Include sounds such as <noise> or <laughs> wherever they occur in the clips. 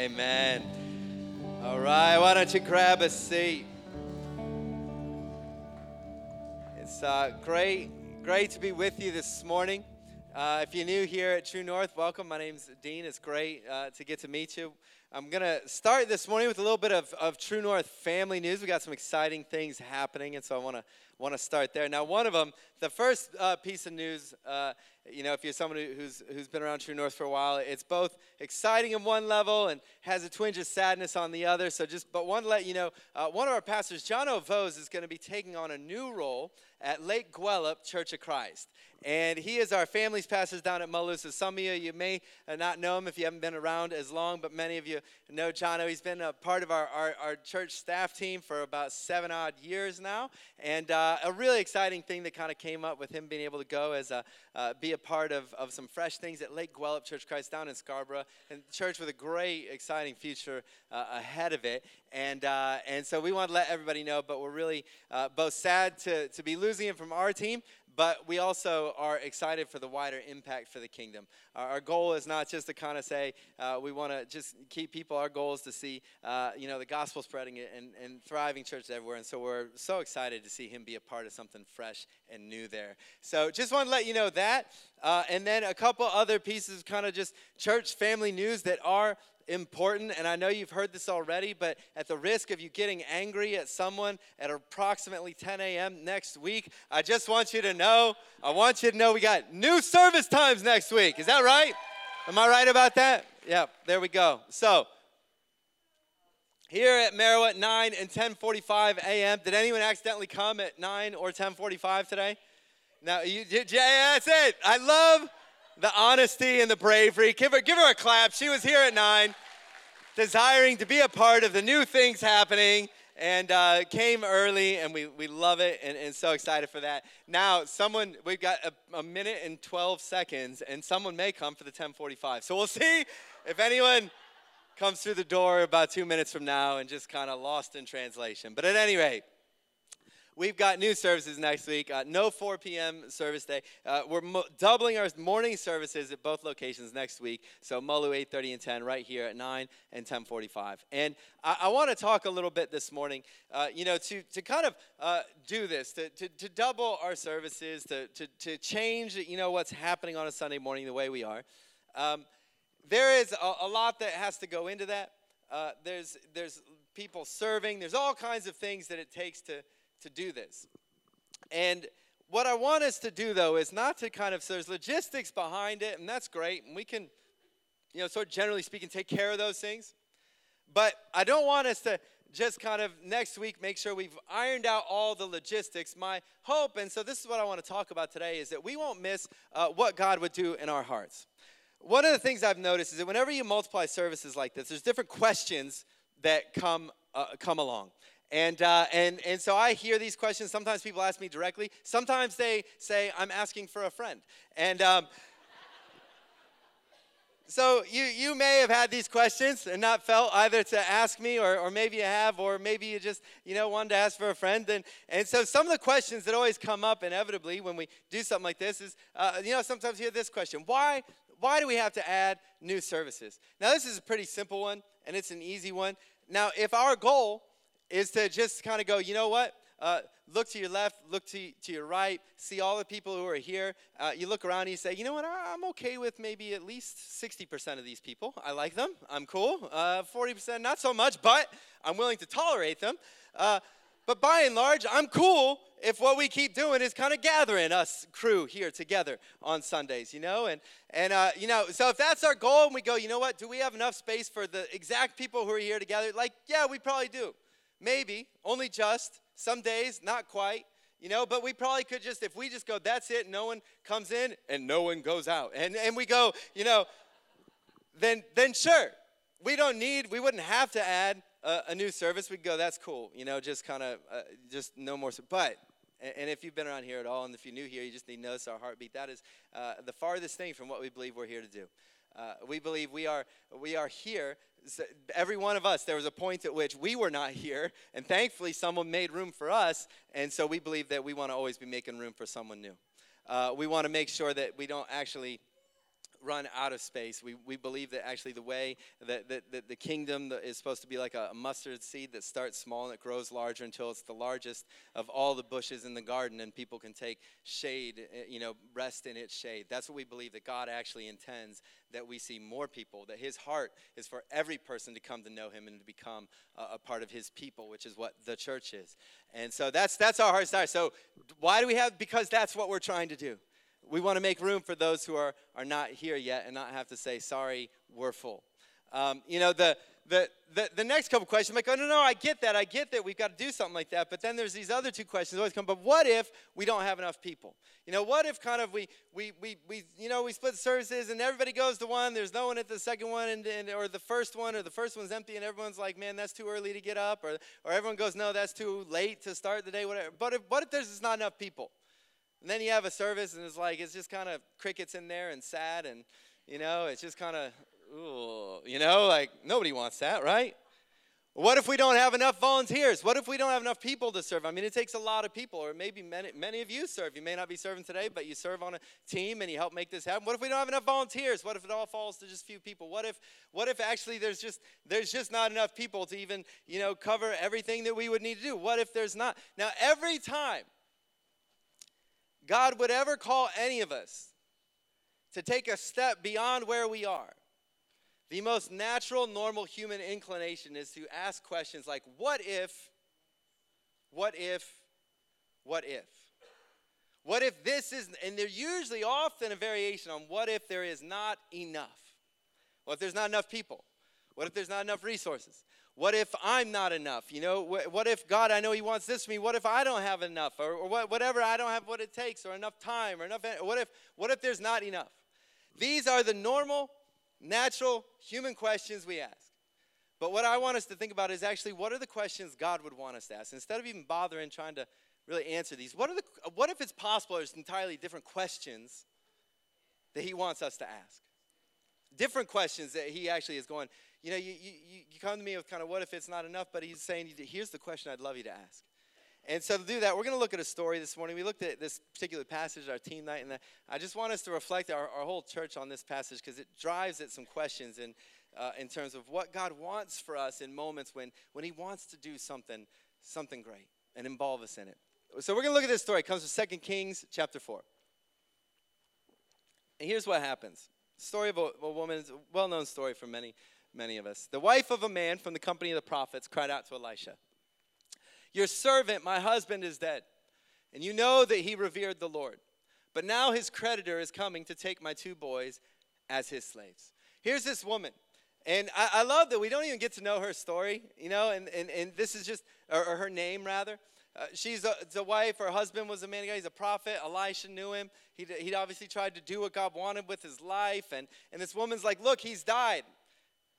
Amen. All right, why don't you grab a seat? It's uh, great, great to be with you this morning. Uh, if you're new here at True North, welcome. My name's Dean. It's great uh, to get to meet you. I'm going to start this morning with a little bit of, of True North family news. We got some exciting things happening, and so I want to want to start there. Now, one of them, the first uh, piece of news, uh, you know, if you're someone who's who's been around True North for a while, it's both exciting on one level and has a twinge of sadness on the other. So, just but one to let you know, uh, one of our pastors, John O'Vose, is going to be taking on a new role at Lake Gwelup Church of Christ. And he is our family's pastor down at Malusa. Some of you, you may not know him if you haven't been around as long, but many of you know Jono. He's been a part of our, our, our church staff team for about seven odd years now. And uh, a really exciting thing that kind of came up with him being able to go as a, uh, be a part of, of some fresh things at Lake Gwelup Church Christ down in Scarborough. And church with a great, exciting future uh, ahead of it. And, uh, and so we want to let everybody know, but we're really uh, both sad to, to be losing him from our team, but we also are excited for the wider impact for the kingdom. Our, goal is not just to kind of say uh, we want to just keep people. Our goal is to see, uh, you know, the gospel spreading and, and thriving churches everywhere. And so we're so excited to see him be a part of something fresh and new there. So just want to let you know that. Uh, and then a couple other pieces, kind of just church family news that are important, and I know you've heard this already, but at the risk of you getting angry at someone at approximately 10 a.m. next week, I just want you to know, I want you to know we got new service times next week. Is that right? Am I right about that? Yeah, there we go. So, here at at 9 and 10:45 a.m. Did anyone accidentally come at 9 or 10:45 today? Now, you, yeah, that's it. I love the honesty and the bravery. Give her, give her a clap. She was here at nine, desiring to be a part of the new things happening, and uh, came early, and we, we love it and, and so excited for that. Now, someone, we've got a, a minute and 12 seconds, and someone may come for the 1045. So we'll see if anyone comes through the door about two minutes from now and just kind of lost in translation. But at any rate, We've got new services next week. Uh, no 4 p.m. service day. Uh, we're mo- doubling our morning services at both locations next week. So Mulu 8:30 and 10, right here at 9 and 10:45. And I, I want to talk a little bit this morning. Uh, you know, to to kind of uh, do this, to, to, to double our services, to, to to change you know what's happening on a Sunday morning the way we are. Um, there is a, a, lot that has to go into that. Uh, there's there's people serving. There's all kinds of things that it takes to to do this. And what I want us to do, though, is not to kind of, so there's logistics behind it, and that's great, and we can, you know, sort of generally speaking, take care of those things. But I don't want us to just kind of next week make sure we've ironed out all the logistics. My hope, and so this is what I want to talk about today, is that we won't miss uh, what God would do in our hearts. One of the things I've noticed is that whenever you multiply services like this, there's different questions that come uh, come along. And, uh, and, and so I hear these questions. Sometimes people ask me directly. Sometimes they say, I'm asking for a friend. And um, so you, you may have had these questions and not felt either to ask me or, or maybe you have or maybe you just you know wanted to ask for a friend and, and so some of the questions that always come up inevitably when we do something like this is uh, you know sometimes you hear this question why why do we have to add new services now this is a pretty simple one and it's an easy one now if our goal is to just kind of go, you know what? Uh, look to your left, look to, to your right, see all the people who are here. Uh, you look around and you say, you know what? I'm okay with maybe at least 60% of these people. I like them. I'm cool. Uh, 40%, not so much, but I'm willing to tolerate them. Uh, but by and large, I'm cool if what we keep doing is kind of gathering us crew here together on Sundays, you know? And, and uh, you know, so if that's our goal and we go, you know what? Do we have enough space for the exact people who are here together? Like, yeah, we probably do. Maybe, only just. Some days, not quite. You know, but we probably could just, if we just go, that's it, no one comes in and no one goes out. And, and we go, you know, then, then sure. We don't need, we wouldn't have to add a, a new service. We'd go, that's cool. You know, just kind of, uh, just no more. But, and if you've been around here at all, and if you're new here, you just need to notice our heartbeat. That is uh, the farthest thing from what we believe we're here to do. Uh, we believe we are, we are here every one of us, there was a point at which we were not here, and thankfully someone made room for us, and so we believe that we want to always be making room for someone new. Uh, we want to make sure that we don't actually run out of space. We, we believe that actually the way that, that, that the kingdom is supposed to be like a, mustard seed that starts small and it grows larger until it's the largest of all the bushes in the garden and people can take shade, eh, you know, rest in its shade. That's what we believe that God actually intends that we see more people, that his heart is for every person to come to know him and to become a, a part of his people, which is what the church is. And so that's, that's our heart desire. So why do we have? Because that's what we're trying to do we want to make room for those who are, are not here yet and not have to say, sorry, we're full. Um, you know, the, the, the, the next couple questions, I'm like, oh, no, no, I get that. I get that we've got to do something like that. But then there's these other two questions always come, but what if we don't have enough people? You know, what if kind of we, we, we, we you know, we split services and everybody goes to one, there's no one at the second one, and, and, or the first one, or the first one's empty and everyone's like, man, that's too early to get up, or, or everyone goes, no, that's too late to start the day, whatever. But if, what if there's just not enough people? And then you have a service and it's like, it's just kind of crickets in there and sad and, you know, it's just kind of, ooh, you know, like nobody wants that, right? What if we don't have enough volunteers? What if we don't have enough people to serve? I mean, it takes a lot of people, or maybe many, many of you serve. You may not be serving today, but you serve on a team and you help make this happen. What if we don't have enough volunteers? What if it all falls to just a few people? What if, what if actually there's just there's just not enough people to even you know cover everything that we would need to do? What if there's not? Now, every time God would ever call any of us to take a step beyond where we are, the most natural, normal human inclination is to ask questions like, what if, what if, what if? What if this is, and they're usually often a variation on what if there is not enough? What if there's not enough people? What if there's not enough resources? What if I'm not enough? You know, what if God, I know He wants this for me. What if I don't have enough? Or, or whatever, I don't have what it takes, or enough time, or enough. What if, what if there's not enough? These are the normal, natural human questions we ask. But what I want us to think about is actually what are the questions God would want us to ask? Instead of even bothering trying to really answer these, what, are the, what if it's possible there's entirely different questions that He wants us to ask? Different questions that He actually is going, you know, you, you, you come to me with kind of what if it's not enough, but he's saying, here's the question I'd love you to ask. And so to do that, we're going to look at a story this morning. We looked at this particular passage, our team night, and I just want us to reflect our, our whole church on this passage because it drives at some questions in, uh, in terms of what God wants for us in moments when, when He wants to do something, something great and involve us in it. So we're going to look at this story. It comes from 2 Kings chapter 4. And here's what happens. story of a, a woman, well-known story for many many of us. The wife of a man from the company of the prophets cried out to Elisha, Your servant, my husband, is dead, and you know that he revered the Lord. But now his creditor is coming to take my two boys as his slaves. Here's this woman. And I, I love that we don't even get to know her story, you know, and, and, and this is just, or, or her name rather. Uh, she's a, a, wife. Her husband was a man of God. He's a prophet. Elisha knew him. He'd, he'd obviously tried to do what God wanted with his life. And, and this woman's like, Look, he's died.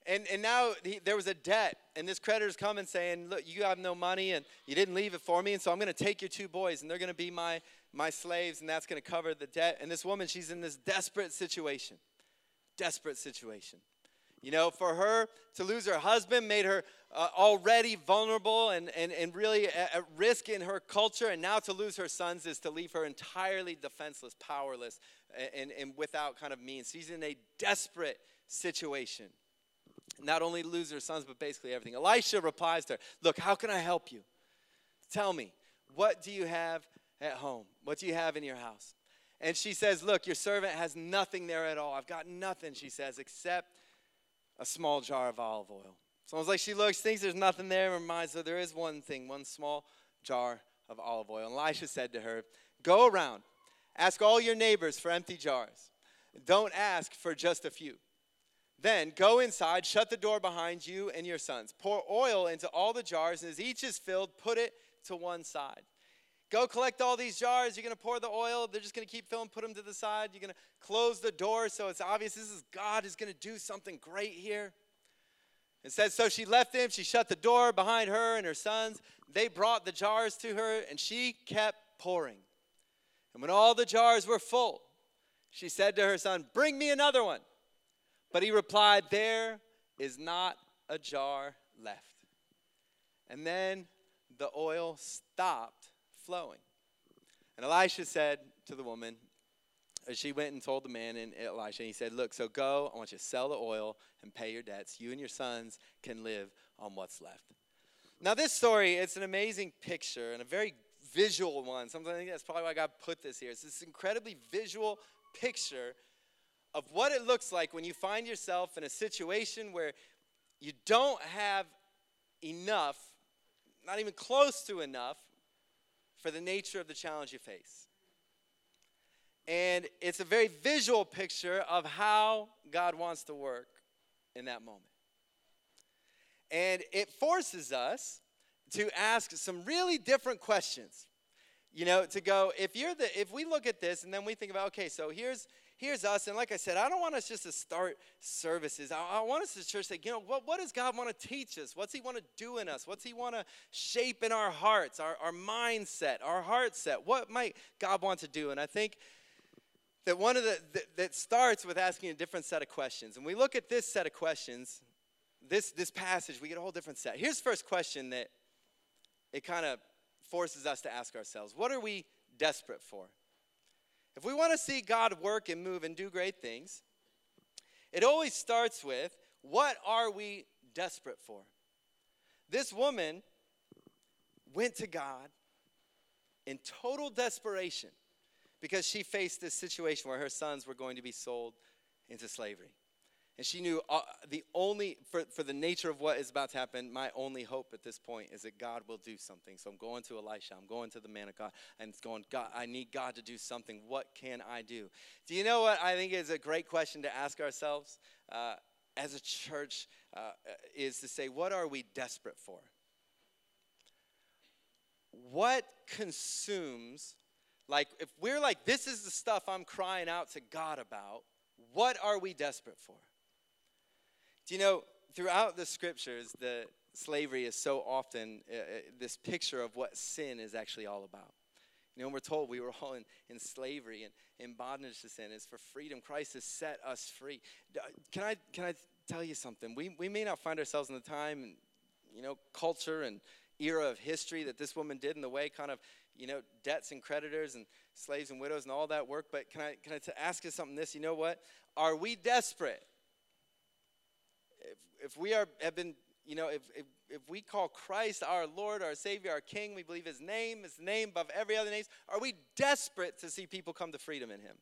And, and now he, there was a debt, and this creditor's coming saying, Look, you have no money, and you didn't leave it for me, and so I'm going to take your two boys, and they're going to be my, my slaves, and that's going to cover the debt. And this woman, she's in this desperate situation. Desperate situation. You know, for her to lose her husband made her uh, already vulnerable and, and, and really at, at risk in her culture, and now to lose her sons is to leave her entirely defenseless, powerless, and, and without kind of means. She's in a desperate situation not only lose their sons, but basically everything. Elisha replies to her, Look, how can I help you? Tell me, what do you have at home? What do you have in your house? And she says, Look, your servant has nothing there at all. I've got nothing, she says, except a small jar of olive oil. So it's like she looks, thinks there's nothing there, reminds her mind. So there is one thing, one small jar of olive oil. And Elisha said to her, Go around, ask all your neighbors for empty jars. Don't ask for just a few. Then go inside, shut the door behind you and your sons. Pour oil into all the jars, and as each is filled, put it to one side. Go collect all these jars. You're going to pour the oil. They're just going to keep filling, put them to the side. You're going to close the door so it's obvious this is God is going to do something great here. It says, So she left him. She shut the door behind her and her sons. They brought the jars to her, and she kept pouring. And when all the jars were full, she said to her son, Bring me another one. But he replied, There is not a jar left. And then the oil stopped flowing. And Elisha said to the woman, she went and told the man in Elisha, and he said, Look, so go, I want you to sell the oil and pay your debts. You and your sons can live on what's left. Now, this story, it's an amazing picture and a very visual one. Something I think that's probably why God put this here. It's this incredibly visual picture of what it looks like when you find yourself in a situation where you don't have enough, not even close to enough, for the nature of the challenge you face. And it's a very visual picture of how God wants to work in that moment. And it forces us to ask some really different questions. You know, to go, if you're the if we look at this and then we think about, okay, so here's here's us. And like I said, I don't want us just to start services. I, I want us as church to say, you know, what, what does God want to teach us? What's He want to do in us? What's He want to shape in our hearts, our, our mindset, our heart set? What might God want to do? And I think that one of the that, that starts with asking a different set of questions. And we look at this set of questions, this this passage, we get a whole different set. Here's the first question that it kind of forces us to ask ourselves: What are we desperate for? If we want to see God work and move and do great things, it always starts with what are we desperate for? This woman went to God in total desperation because she faced this situation where her sons were going to be sold into slavery. And she knew uh, the only, for, for the nature of what is about to happen, my only hope at this point is that God will do something. So I'm going to Elisha, I'm going to the man of God, and it's going, God, I need God to do something. What can I do? Do you know what I think is a great question to ask ourselves uh, as a church? Uh, is to say, what are we desperate for? What consumes, like, if we're like, this is the stuff I'm crying out to God about, what are we desperate for? Do you know, throughout the scriptures, the slavery is so often uh, uh, this picture of what sin is actually all about. You know, we're told we were all in, in slavery and in bondage to sin. It's for freedom. Christ has set us free. Can I, can I tell you something? We, we may not find ourselves in the time and, you know, culture and era of history that this woman did in the way kind of, you know, debts and creditors and slaves and widows and all that work. But can I, can I t- ask you something this? You know what? Are we desperate if, if we are, have been, you know, if, if, if we call Christ our Lord, our Savior, our King, we believe His name is the name above every other name, are we desperate to see people come to freedom in Him?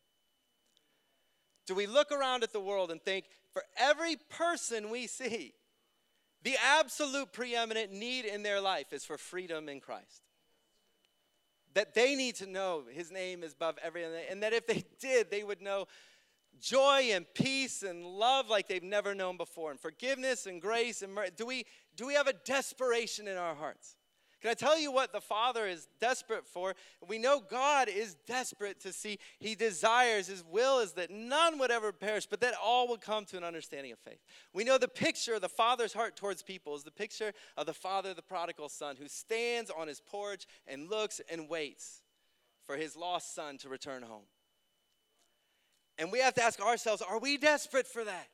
Do we look around at the world and think, for every person we see, the absolute preeminent need in their life is for freedom in Christ? That they need to know His name is above every other, and that if they did, they would know joy and peace and love like they've never known before, and forgiveness and grace and mercy? Do we, do we have a desperation in our hearts? Can I tell you what the Father is desperate for? We know God is desperate to see. He desires, His will is that none would ever perish, but that all would come to an understanding of faith. We know the picture of the Father's heart towards people is the picture of the Father, the prodigal Son, who stands on his porch and looks and waits for his lost son to return home. And we have to ask ourselves are we desperate for that?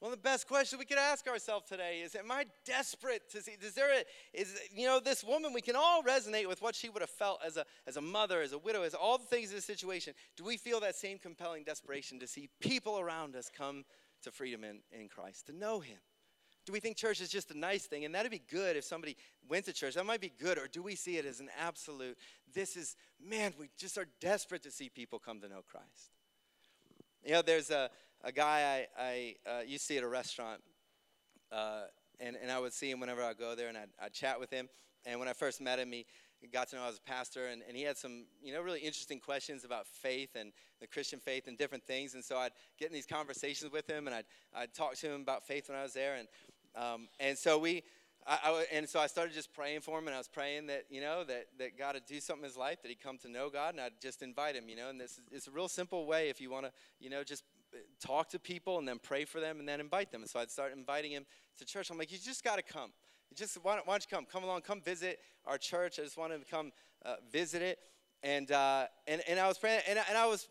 One of the best questions we could ask ourselves today is Am I desperate to see? Is there a, is, you know, this woman, we can all resonate with what she would have felt as a, as a mother, as a widow, as all the things in this situation. Do we feel that same compelling desperation to see people around us come to freedom in, in Christ, to know Him? Do we think church is just a nice thing? And that'd be good if somebody went to church. That might be good. Or do we see it as an absolute? This is, man, we just are desperate to see people come to know Christ. You know, there's a, a guy I, I uh, used to see at a restaurant, uh, and, and I would see him whenever I go there, and I'd, I'd chat with him. And when I first met him, he got to know I was a pastor, and, and he had some, you know, really interesting questions about faith and the Christian faith and different things. And so I'd get in these conversations with him, and I'd, I'd talk to him about faith when I was there. And, um, and so we, I, I, and so I started just praying for him, and I was praying that, you know, that, that God would do something in his life, that he'd come to know God, and I'd just invite him, you know. And this is it's a real simple way if you want to, you know, just uh, talk to people and then pray for them and then invite them. And so I'd start inviting him to church. I'm like, you just got to come. You just why don't, why don't, you come? Come along, come visit our church. I just wanted to come uh, visit it, and uh, and and I was praying, and, and I was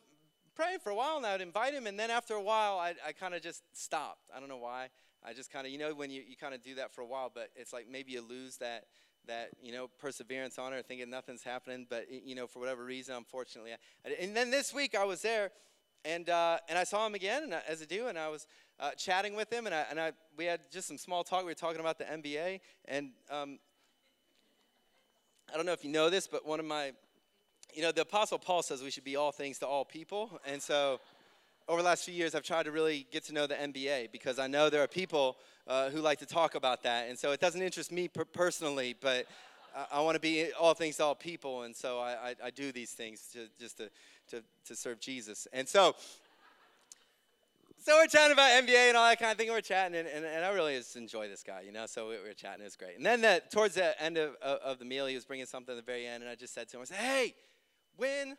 praying for a while, and I would invite him, and then after a while, I, I kind of just stopped. I don't know why. I just kind of, you know, when you, you kind of do that for a while, but it's like maybe you lose that that you know perseverance on it, thinking nothing's happening. But you know, for whatever reason, unfortunately, I, and then this week I was there, and uh, and I saw him again, I, as I do, and I was uh, chatting with him, and I and I we had just some small talk. We were talking about the NBA, and um, I don't know if you know this, but one of my, you know, the Apostle Paul says we should be all things to all people, and so over the last few years, I've tried to really get to know the NBA because I know there are people uh, who like to talk about that. And so it doesn't interest me per- personally, but I, I want to be all things to all people. And so I, I, I do these things to, just to, to, to serve Jesus. And so, so we're chatting about NBA and all that kind of thing. We're chatting, and, and, and I really just enjoy this guy, you know. So we were chatting, it was great. And then that, towards the end of, of, of the meal, he was bringing something at the very end, and I just said to him, I said, "Hey, when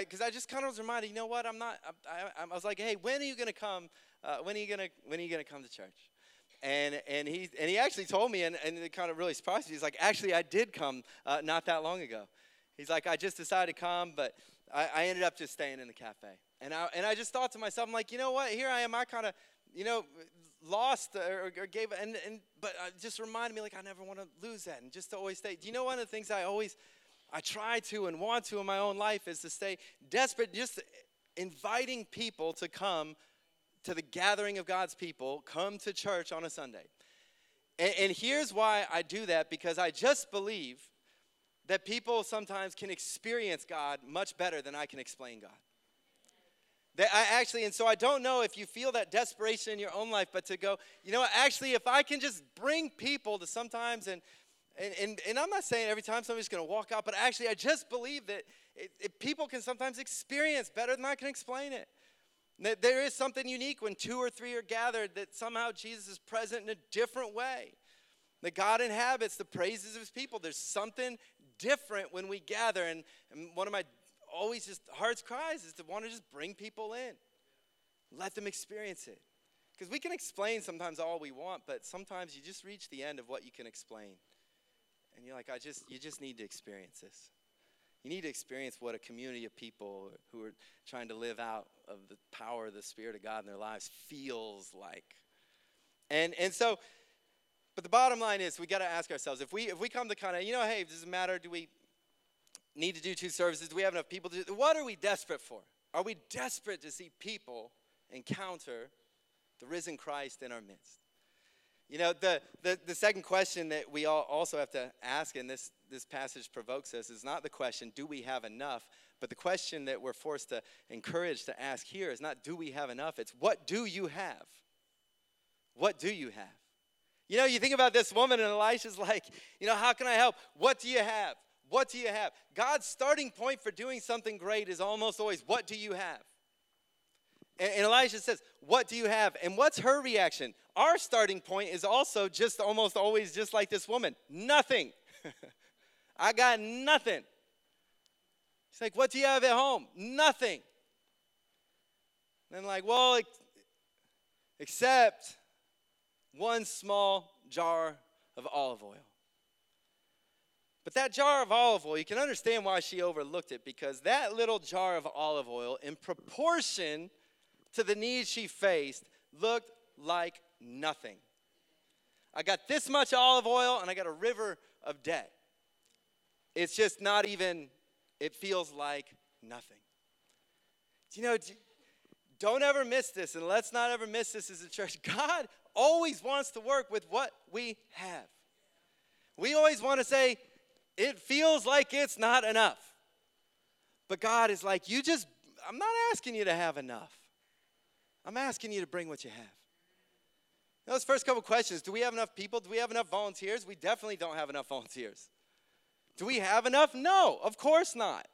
because I, I, just kind of was reminded, you know what? I'm not. I, I, I was like, hey, when are you gonna come? Uh, when are you gonna When are you gonna come to church? And and he and he actually told me, and, and it kind of really surprised me. He's like, actually, I did come uh, not that long ago. He's like, I just decided to come, but I, ended up just staying in the cafe. And I and I just thought to myself, I'm like, you know what? Here I am. I kind of, you know, lost or, or gave, and and but it just reminded me, like, I never want to lose that, and just to always stay. Do you know one of the things I always I try to and want to in my own life is to stay desperate, just inviting people to come to the gathering of God's people, come to church on a Sunday. And, and here's why I do that because I just believe that people sometimes can experience God much better than I can explain God. That I actually, and so I don't know if you feel that desperation in your own life, but to go, you know, actually, if I can just bring people to sometimes and and, and, and I'm not saying every time somebody's going to walk out, but actually, I just believe that it, it, people can sometimes experience better than I can explain it. That there is something unique when two or three are gathered, that somehow Jesus is present in a different way. That God inhabits the praises of his people. There's something different when we gather. And, and one of my always just heart's cries is to want to just bring people in, let them experience it. Because we can explain sometimes all we want, but sometimes you just reach the end of what you can explain. And you're like, I just, you just need to experience this. You need to experience what a community of people who are trying to live out of the power of the Spirit of God in their lives feels like. And, and so, but the bottom line is we got to ask ourselves if we, if we come to kind of, you know, hey, does it matter? Do we need to do two services? Do we have enough people to do? What are we desperate for? Are we desperate to see people encounter the risen Christ in our midst? You know, the, the, the second question that we all also have to ask, and this, this passage provokes us, is not the question, do we have enough? But the question that we're forced to encourage to ask here is not, do we have enough? It's, what do you have? What do you have? You know, you think about this woman, and Elisha's like, you know, how can I help? What do you have? What do you have? God's starting point for doing something great is almost always, what do you have? And, and Elijah says, What do you have? And what's her reaction? Our starting point is also just almost always just like this woman nothing. <laughs> I got nothing. She's like, What do you have at home? Nothing. And like, Well, except one small jar of olive oil. But that jar of olive oil, you can understand why she overlooked it because that little jar of olive oil, in proportion to the needs she faced looked like nothing. I got this much olive oil and I got a river of debt. It's just not even, it feels like nothing. Do you know, don't ever miss this, and let's not ever miss this as a church. <laughs> God always wants to work with what we have. We always want to say, it feels like it's not enough. But God is like, you just, I'm not asking you to have enough. I'm asking you to bring what you have. Those first couple questions do we have enough people? Do we have enough volunteers? We definitely don't have enough volunteers. Do we have enough? No, of course not.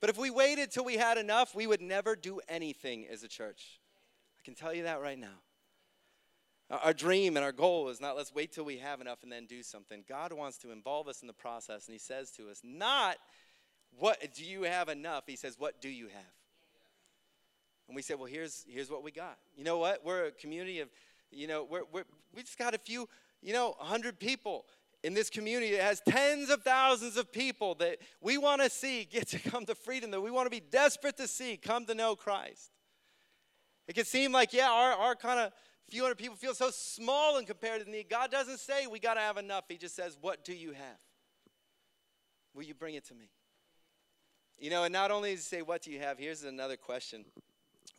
But if we waited till we had enough, we would never do anything as a church. I can tell you that right now. Our dream and our goal is not let's wait till we have enough and then do something. God wants to involve us in the process, and He says to us, not what do you have enough? He says, what do you have? And we said, well, here's, here's what we got. You know what? We're a community of, you know, we're, we're, we just got a few, you know, 100 people in this community that has tens of thousands of people that we want to see get to come to freedom, that we want to be desperate to see come to know Christ. It can seem like, yeah, our, our kind of few hundred people feel so small in compared to the need. God doesn't say we got to have enough. He just says, what do you have? will you bring it to me? You know, and not only does he say, What do you have? Here's another question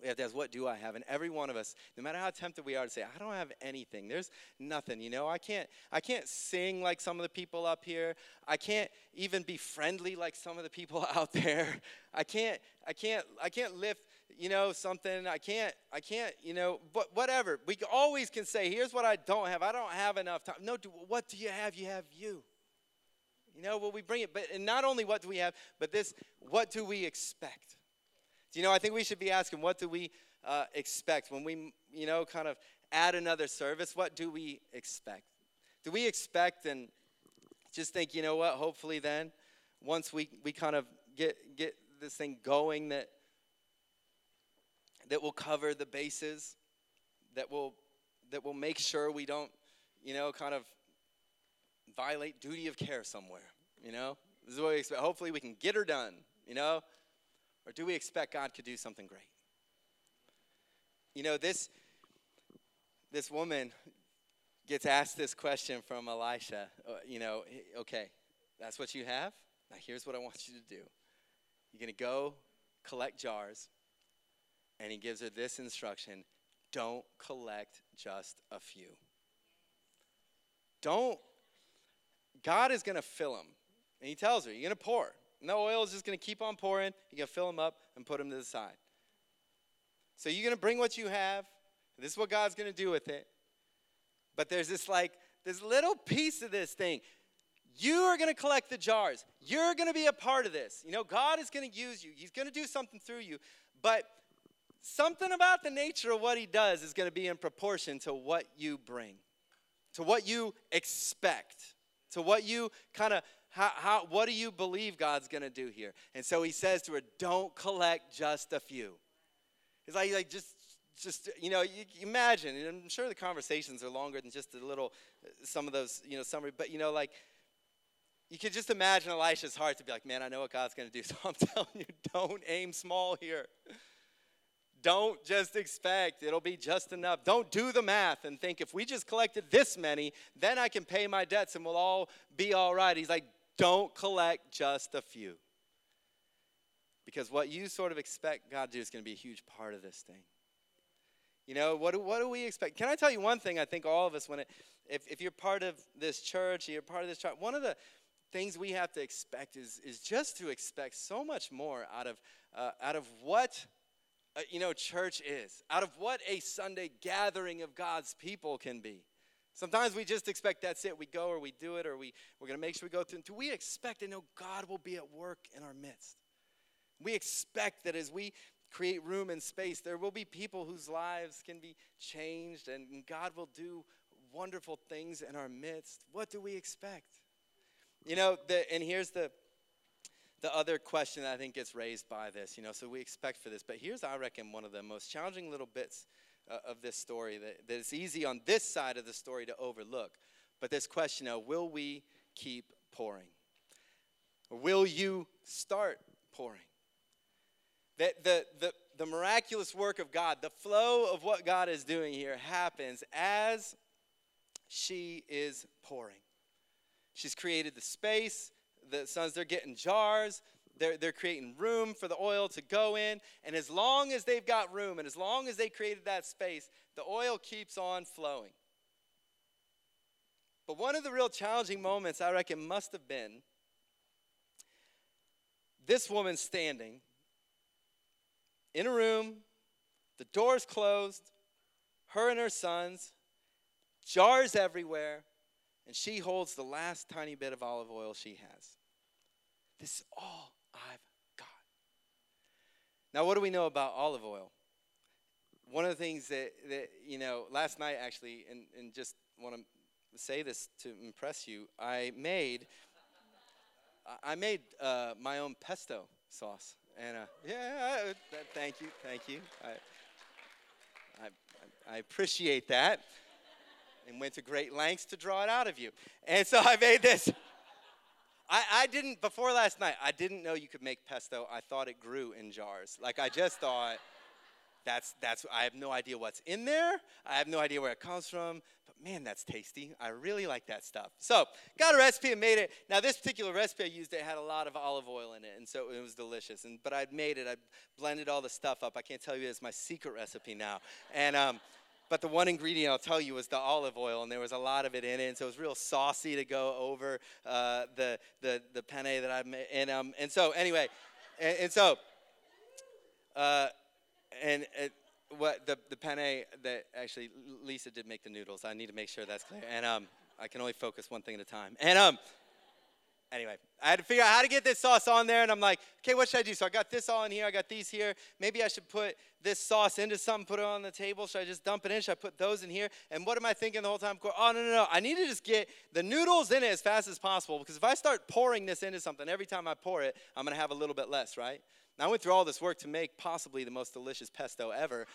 we have to ask, what do I have? And every one of us, no matter how tempted we are to say, I don't have anything. There's nothing. You know, I can't I can't sing like some of the people up here. I can't even be friendly like some of the people <laughs> out there. I can't I can't I can't lift, you know, something. I can't I can't, you know, but whatever. We always can say, here's what I don't have. I don't have enough time. No, do, what do you have? You have you. You know, well, we bring it, but and not only what do we have, but this, what do we expect? Do you know, I think we should be asking, what do we uh, expect when we, you know, kind of add another service? What do we expect? Do we expect and just think, you know what, hopefully then, once we, we kind of get, get this thing going, that, that will cover the bases, that will, that will make sure we don't, you know, kind of violate duty of care somewhere, you know? This is what we expect. Hopefully we can get her done, you know? Or do we expect God could do something great? You know, this, this woman gets asked this question from Elisha. Uh, you know, okay, that's what you have? Now here's what I want you to do. You're going to go collect jars, and he gives her this instruction don't collect just a few. Don't, God is going to fill them. And he tells her, you're going to pour. And the oil is just going to keep on pouring. You're going to fill them up and put them to the side. So you're going to bring what you have. This is what God's going to do with it. But there's this like, this little piece of this thing. You are going to collect the jars. You're going to be a part of this. You know, God is going to use you. He's going to do something through you. But something about the nature of what he does is going to be in proportion to what you bring, to what you expect, to what you kind of how, how, what do you believe God's going to do here? And so he says to her, don't collect just a few. It's like, like just, just you know, you, imagine, and I'm sure the conversations are longer than just a little, uh, some of those, you know, summary, but you know, like, you could just imagine Elisha's heart to be like, man, I know what God's going to do, <laughs> so I'm telling you, don't aim small here. Don't just expect it'll be just enough. Don't do the math and think if we just collected this many, then I can pay my debts and we'll all be all right. He's like, don't collect just a few. Because what you sort of expect God to do is going to be a huge part of this thing. You know, what do, what do we expect? Can I tell you one thing? I think all of us, when it, if, if you're part of this church, you're part of this church, one of the things we have to expect is, is just to expect so much more out of, uh, out of what, uh, you know, church is, out of what a Sunday gathering of God's people can be. Sometimes we just expect that's it. We go or we do it or we, we're going to make sure we go through. Do we expect and know God will be at work in our midst? We expect that as we create room and space, there will be people whose lives can be changed and God will do wonderful things in our midst. What do we expect? You know, the, and here's the, the other question that I think gets raised by this, you know, so we expect for this. But here's, I reckon, one of the most challenging little bits uh, of this story that, that it's easy on this side of the story to overlook. But this question of will we keep pouring? Will you start pouring? That the, the, the miraculous work of God, the flow of what God is doing here happens as she is pouring. She's created the space. The sons, they're getting jars. They're, they're creating room for the oil to go in. And as long as they've got room and as long as they created that space, the oil keeps on flowing. But one of the real challenging moments, I reckon, must have been this woman standing in a room, the door's closed, her and her sons, jars everywhere, and she holds the last tiny bit of olive oil she has. This is all I've got. Now, what do we know about olive oil? One of the things that, that you know, last night actually, and, and just want to say this to impress you, I made, I made uh, my own pesto sauce. And uh, yeah, uh, thank you, thank you. I, I, I appreciate that and went to great lengths to draw it out of you. And so I made this. I, I didn't, before last night, I didn't know you could make pesto. I thought it grew in jars. Like, I just thought, that's, that's, I have no idea what's in there. I have no idea where it comes from. But man, that's tasty. I really like that stuff. So, got a recipe and made it. Now, this particular recipe I used, it had a lot of olive oil in it, and so it was delicious. And but I'd made it. I blended all the stuff up. I can't tell you it's my secret recipe now. And um, but the one ingredient I'll tell you was the olive oil, and there was a lot of it in it, and so it was real saucy to go over uh, the the the penne that I made. And um, and so anyway, and, and so. Uh, and it, what the, the penne that actually Lisa did make the noodles. I need to make sure that's clear. And um, I can only focus one thing at a time. And um, anyway, I had to figure out how to get this sauce on there. And I'm like, okay, what should I do? So I got this all in here. I got these here. Maybe I should put this sauce into something, put it on the table. Should I just dump it in? Should I put those in here? And what am I thinking the whole time? Oh, no, no, no. I need to just get the noodles in it as fast as possible because if I start pouring this into something, every time I pour it, I'm to have a little bit less, right? Now, I went through all this work to make possibly the most delicious pesto ever.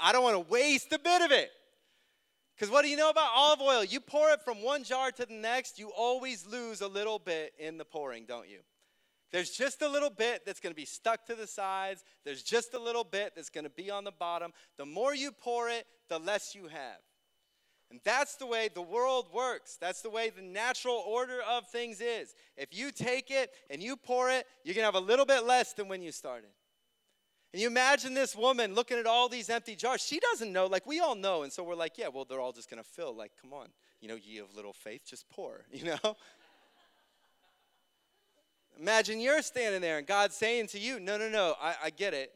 I don't want to waste a bit of it. Because what do you know about olive oil? You pour it from one jar to the next, you always lose a little bit in the pouring, don't you? There's just a little bit that's going to be stuck to the sides. There's just a little bit that's going to be on the bottom. The more you pour it, the less you have. And that's the way the world works. That's the way the natural order of things is. If you take it and you pour it, you're going to have a little bit less than when you started. And you imagine this woman looking at all these empty jars. She doesn't know, like we all know. And so we're like, yeah, well, they're all just going to fill. Like, come on, you know, ye of little faith, just pour, <laughs> you know? Imagine you're standing there and God's saying to you, no, no, no, I, I get it.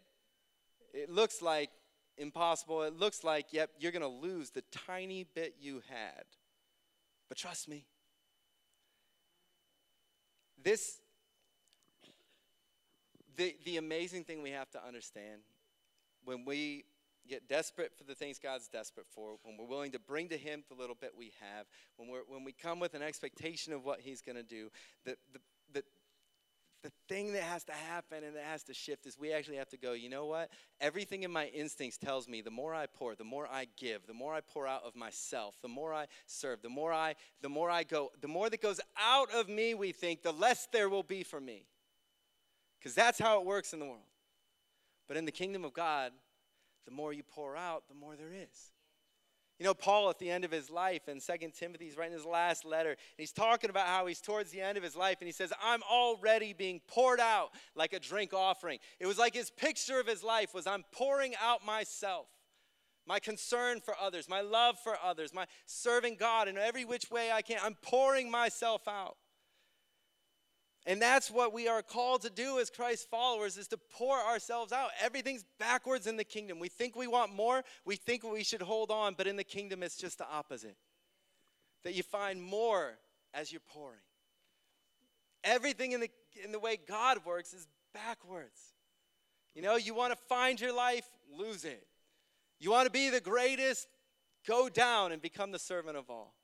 It looks like impossible. It looks like, yep, you're going to lose the tiny bit you had. But trust me, this, the, the amazing thing we have to understand when we get desperate for the things God's desperate for, when we're willing to bring to Him the little bit we have, when, we're, when we come with an expectation of what He's going to do, the, the, the, the thing that has to happen and that has to shift is we actually have to go, you know what? Everything in my instincts tells me the more I pour, the more I give, the more I pour out of myself, the more I serve, the more I the more I go, the more that goes out of me, we think, the less there will be for me. Cuz that's how it works in the world. But in the kingdom of God, the more you pour out, the more there is. You know, Paul at the end of his life in 2 Timothy, he's writing his last letter, and he's talking about how he's towards the end of his life, and he says, I'm already being poured out like a drink offering. It was like his picture of his life was I'm pouring out myself. My concern for others, my love for others, my serving God in every which way I can. I'm pouring myself out. And that's what we are called to do as Christ followers is to pour ourselves out. Everything's backwards in the kingdom. We think we want more, we think we should hold on, but in the kingdom it's just the opposite. That you find more as you're pouring. Everything in the in the way God works is backwards. You know, you want to find your life, lose it. You want to be the greatest, go down and become the servant of all.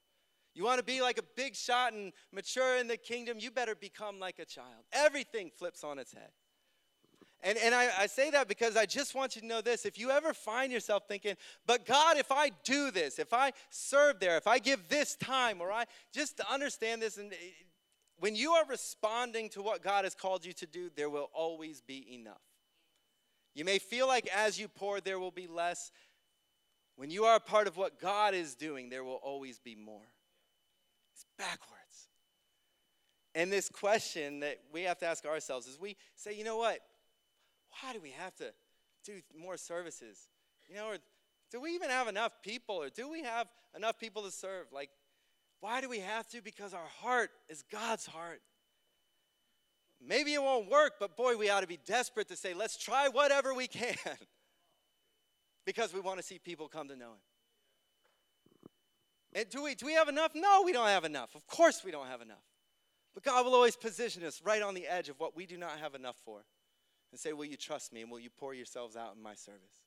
You want to be like a big shot and mature in the kingdom, you better become like a child. Everything flips on its head. And, and I, I, say that because I just want you to know this. If you ever find yourself thinking, but God, if I do this, if I serve there, if I give this time, or I just understand this, and uh, when you are responding to what God has called you to do, there will always be enough. You may feel like as you pour, there will be less. When you are a part of what God is doing, there will always be more. It's backwards. And this question that we have to ask ourselves is we say, you know what? Why do we have to do more services? You know, or do we even have enough people? Or do we have enough people to serve? Like, why do we have to? Because our heart is God's heart. Maybe it won't work, but boy, we ought to be desperate to say, let's try whatever we can <laughs> because we want to see people come to know Him. Do we, do we have enough? No, we don't have enough. Of course, we don't have enough. But God will always position us right on the edge of what we do not have enough for and say, Will you trust me and will you pour yourselves out in my service?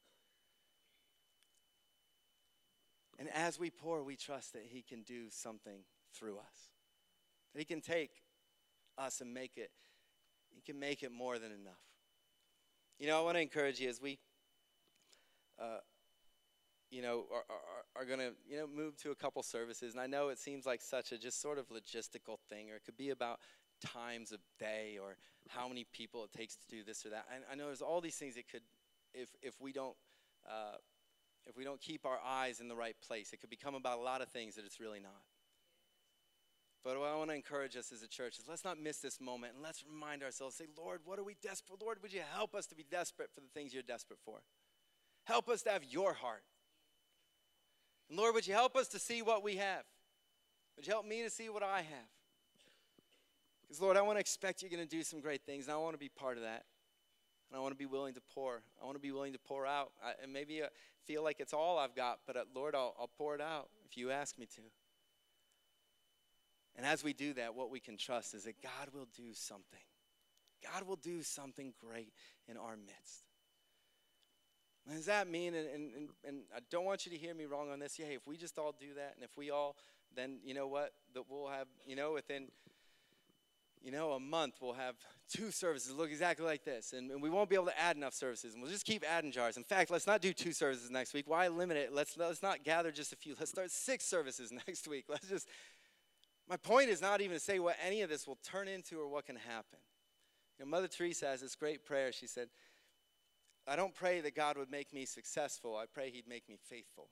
And as we pour, we trust that He can do something through us. That He can take us and make it, He can make it more than enough. You know, I want to encourage you as we. Uh, you know, are, are, are going to, you know, move to a couple services. And I know it seems like such a just sort of logistical thing, or it could be about times of day or how many people it takes to do this or that. And I know there's all these things that could, if, if we don't, uh, if we don't keep our eyes in the right place. It could become about a lot of things that it's really not. But what I want to encourage us as a church is let's not miss this moment and let's remind ourselves say, Lord, what are we desperate? Lord, would you help us to be desperate for the things you're desperate for? Help us to have your heart. And Lord, would you help us to see what we have? Would you help me to see what I have? Because, Lord, I want to expect you're going to do some great things, and I want to be part of that. And I want to be willing to pour. I want to be willing to pour out. I, and maybe I feel like it's all I've got, but uh, Lord, I'll, I'll pour it out if you ask me to. And as we do that, what we can trust is that God will do something. God will do something great in our midst. Does that mean, and, and, and I don't want you to hear me wrong on this, yeah, if we just all do that, and if we all, then you know what, that we'll have, you know, within, you know, a month we'll have two services look exactly like this, and, and we won't be able to add enough services, and we'll just keep adding jars. In fact, let's not do two services next week. Why limit it? Let's, let's not gather just a few. Let's start six services <laughs> next week. Let's just my point is not even to say what any of this will turn into or what can happen. You know, Mother Teresa has this great prayer. She said, I don't pray that God would make me successful. I pray He'd make me faithful.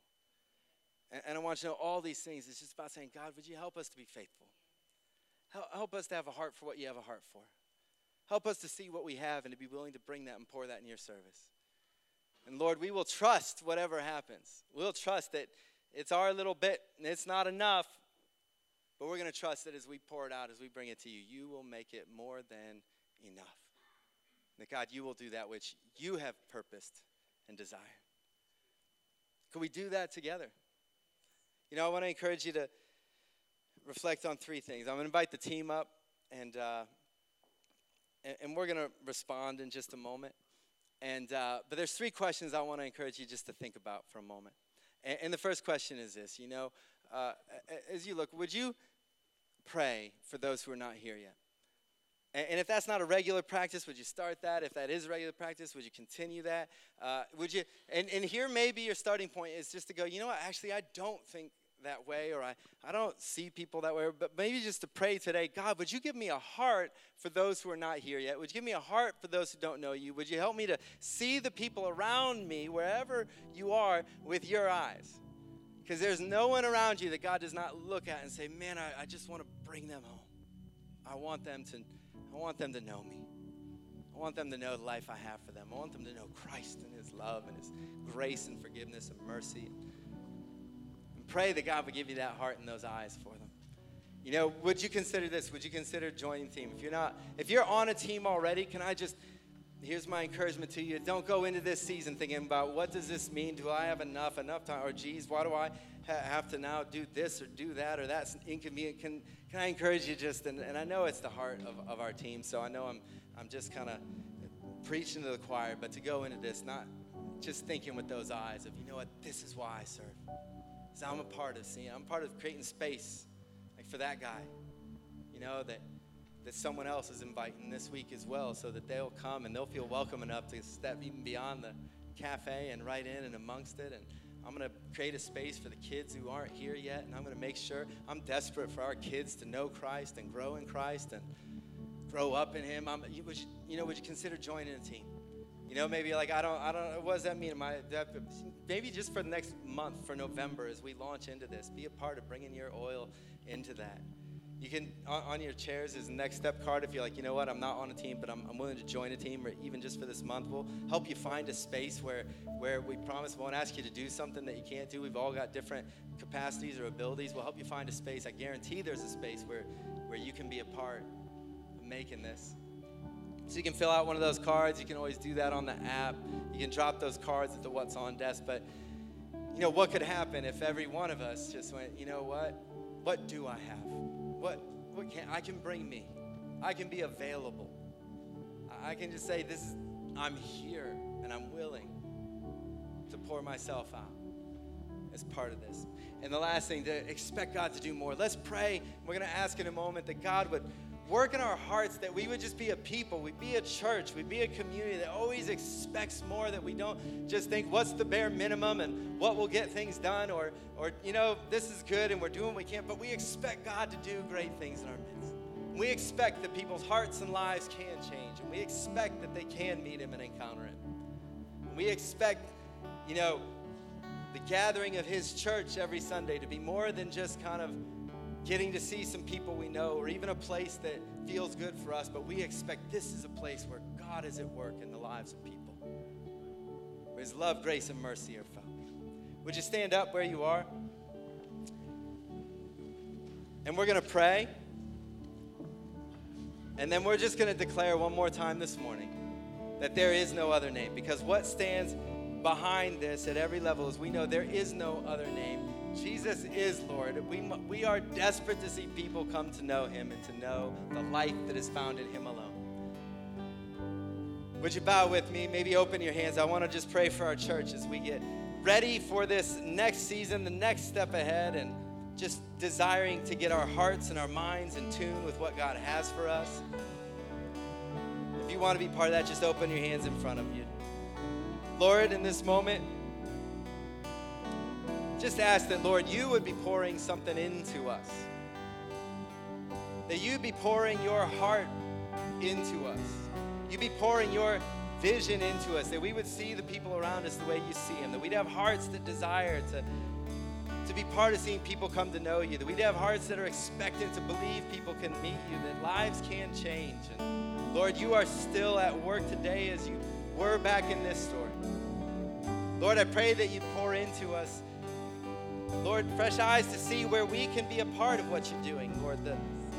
And, and I want you to know all these things. It's just about saying, God, would you help us to be faithful? Help, help us to have a heart for what you have a heart for. Help us to see what we have and to be willing to bring that and pour that in your service. And Lord, we will trust whatever happens. We'll trust that it's our little bit and it's not enough, but we're going to trust that as we pour it out, as we bring it to you, you will make it more than enough. That God, you will do that which you have purposed and desired. Could we do that together? You know, I want to encourage you to reflect on three things. I'm going to invite the team up, and, uh, and, and, we're going to respond in just a moment. And, uh, but there's three questions I want to encourage you just to think about for a moment. And, and the first question is this you know, uh, as you look, would you pray for those who are not here yet? And, if that's not a regular practice, would you start that? If that is a regular practice, would you continue that? Uh, would you? And, and here maybe your starting point is just to go, you know what, actually, I don't think that way, or I, I don't see people that way, but maybe just to pray today, God, would you give me a heart for those who are not here yet? Would you give me a heart for those who don't know you? Would you help me to see the people around me, wherever you are, with your eyes? Because there's no one around you that God does not look at and say, man, I, I just want to bring them home. I want them to, I want them to know me. I want them to know the life I have for them. I want them to know Christ and His love and His grace and forgiveness and mercy. And pray that God would give you that heart and those eyes for them. You know, would you consider this? Would you consider joining team? If you're not, if you're on a team already, can I just here's my encouragement to you. Don't go into this season thinking about what does this mean? Do i have enough enough time? Or geez why do i ha- have to now do this or do that or that's inconvenient? Can, can i encourage you just and, and i know it's the heart of, of our team so i know i'm, I'm just kind of preaching to the choir but to go into this not just thinking with those eyes of you know what? This is why i serve. Because i'm a part of seeing i'm part of creating space like for that guy you know that that someone else is inviting this week as well so that they'll come and they'll feel welcome enough to step even beyond the cafe and right in and amongst it. And I'm going to create a space for the kids who aren't here yet. And I'm going to make sure I'm desperate for our kids to know Christ and grow in Christ and grow up in Him. I'm, you, would you, you know, would you consider joining a team? You know, maybe like I don't, I don't. What does that mean? Maybe just for the next month, for November, as we launch into this, be a part of bringing your oil into that. You can, on, on, your chairs is next step card if you're like, you know what, I'm not on a team, but I'm, I'm willing to join a team, or even just for this month. We'll help you find a space where, where we promise we won't ask you to do something that you can't do. We've all got different capacities or abilities. We'll help you find a space. I guarantee there's a space where, where you can be a part of making this. So you can fill out one of those cards. You can always do that on the app. You can drop those cards at the What's On desk. But, you know, what could happen if every one of us just went, you know what? What do I have? What, what can I can bring me. I can be available. I can just say, This is I'm here and I'm willing to pour myself out as part of this. And the last thing, to expect God to do more. Let's pray. We're going to ask in a moment that God would work in our hearts that we would just be a people, we'd be a church, we'd be a community that always expects more, that we don't just think what's the bare minimum and what will get things done, or, or you know, this is good and we're doing what we can, but we expect God to do great things in our midst. We expect that people's hearts and lives can change, and we expect that they can meet Him and encounter Him. we expect, you know, the gathering of His church every Sunday to be more than just kind of getting to see some people we know or even a place that feels good for us, but we expect this is a place where God is at work in the lives of people, where His love, grace, and mercy are found. Would you stand up where you are? And we're going to pray. And then we're just going to declare one more time this morning that there is no other name. Because what stands behind this at every level is we know there is no other name. Jesus is Lord. We, we are desperate to see people come to know him and to know the life that is found in him alone. Would you bow with me? Maybe open your hands. I want to just pray for our church as we get ready for this next season, the next step ahead, and just desiring to get our hearts and our minds in tune with what God has for us. If you want to be part of that, just open your hands in front of you. Lord, in this moment, just ask that, Lord, you would be pouring something into us. That you'd be pouring your heart into us. You'd be pouring your vision into us. That we would see the people around us the way you see them. That we'd have hearts that desire to to be part of seeing people come to know you, that we'd have hearts that are expectant to believe people can meet you, that lives can change. And Lord, you are still at work today as you were back in this story. Lord, I pray that you pour into us, Lord, fresh eyes to see where we can be a part of what you're doing, Lord. The,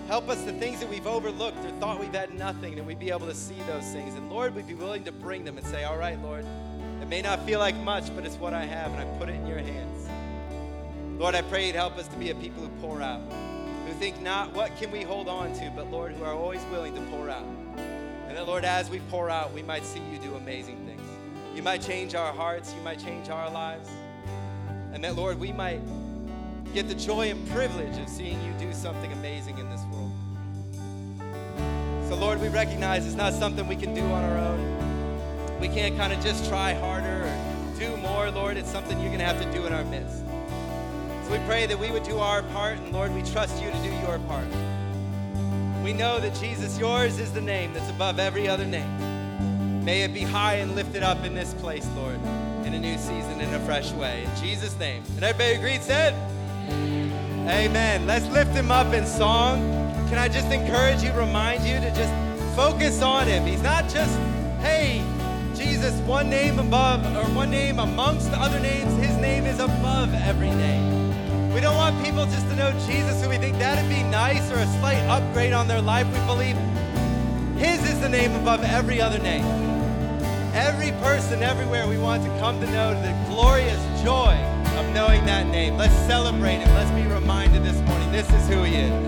help us the things that we've overlooked or thought we've had nothing, that we'd be able to see those things. And Lord, we'd be willing to bring them and say, All right, Lord, it may not feel like much, but it's what I have, and I put it in your hands. Lord, I pray you'd help us to be a people who pour out, who think not what can we hold on to, but Lord, who are always willing to pour out. And that, Lord, as we pour out, we might see you do amazing things. You might change our hearts, you might change our lives. And that, Lord, we might get the joy and privilege of seeing you do something amazing in this world. So, Lord, we recognize it's not something we can do on our own. We can't kind of just try harder or do more, Lord. It's something you're going to have to do in our midst. So we pray that we would do our part, and Lord, we trust you to do your part. We know that Jesus, yours is the name that's above every other name. May it be high and lifted up in this place, Lord, a new season, in a fresh way. In Jesus' name. And everybody agreed, said, Amen. Let's lift him up in song. Can I just encourage you, remind you to just focus on him? He's not just, hey, Jesus, one name above, or one name amongst the other names. His name is above every name. We don't want people just to know Jesus who we think that'd be nice or a slight upgrade on their life. We believe His is the name above every other name. Every person everywhere we want to come to know the glorious joy of knowing that name. Let's celebrate Him. Let's be reminded this morning this is who He is.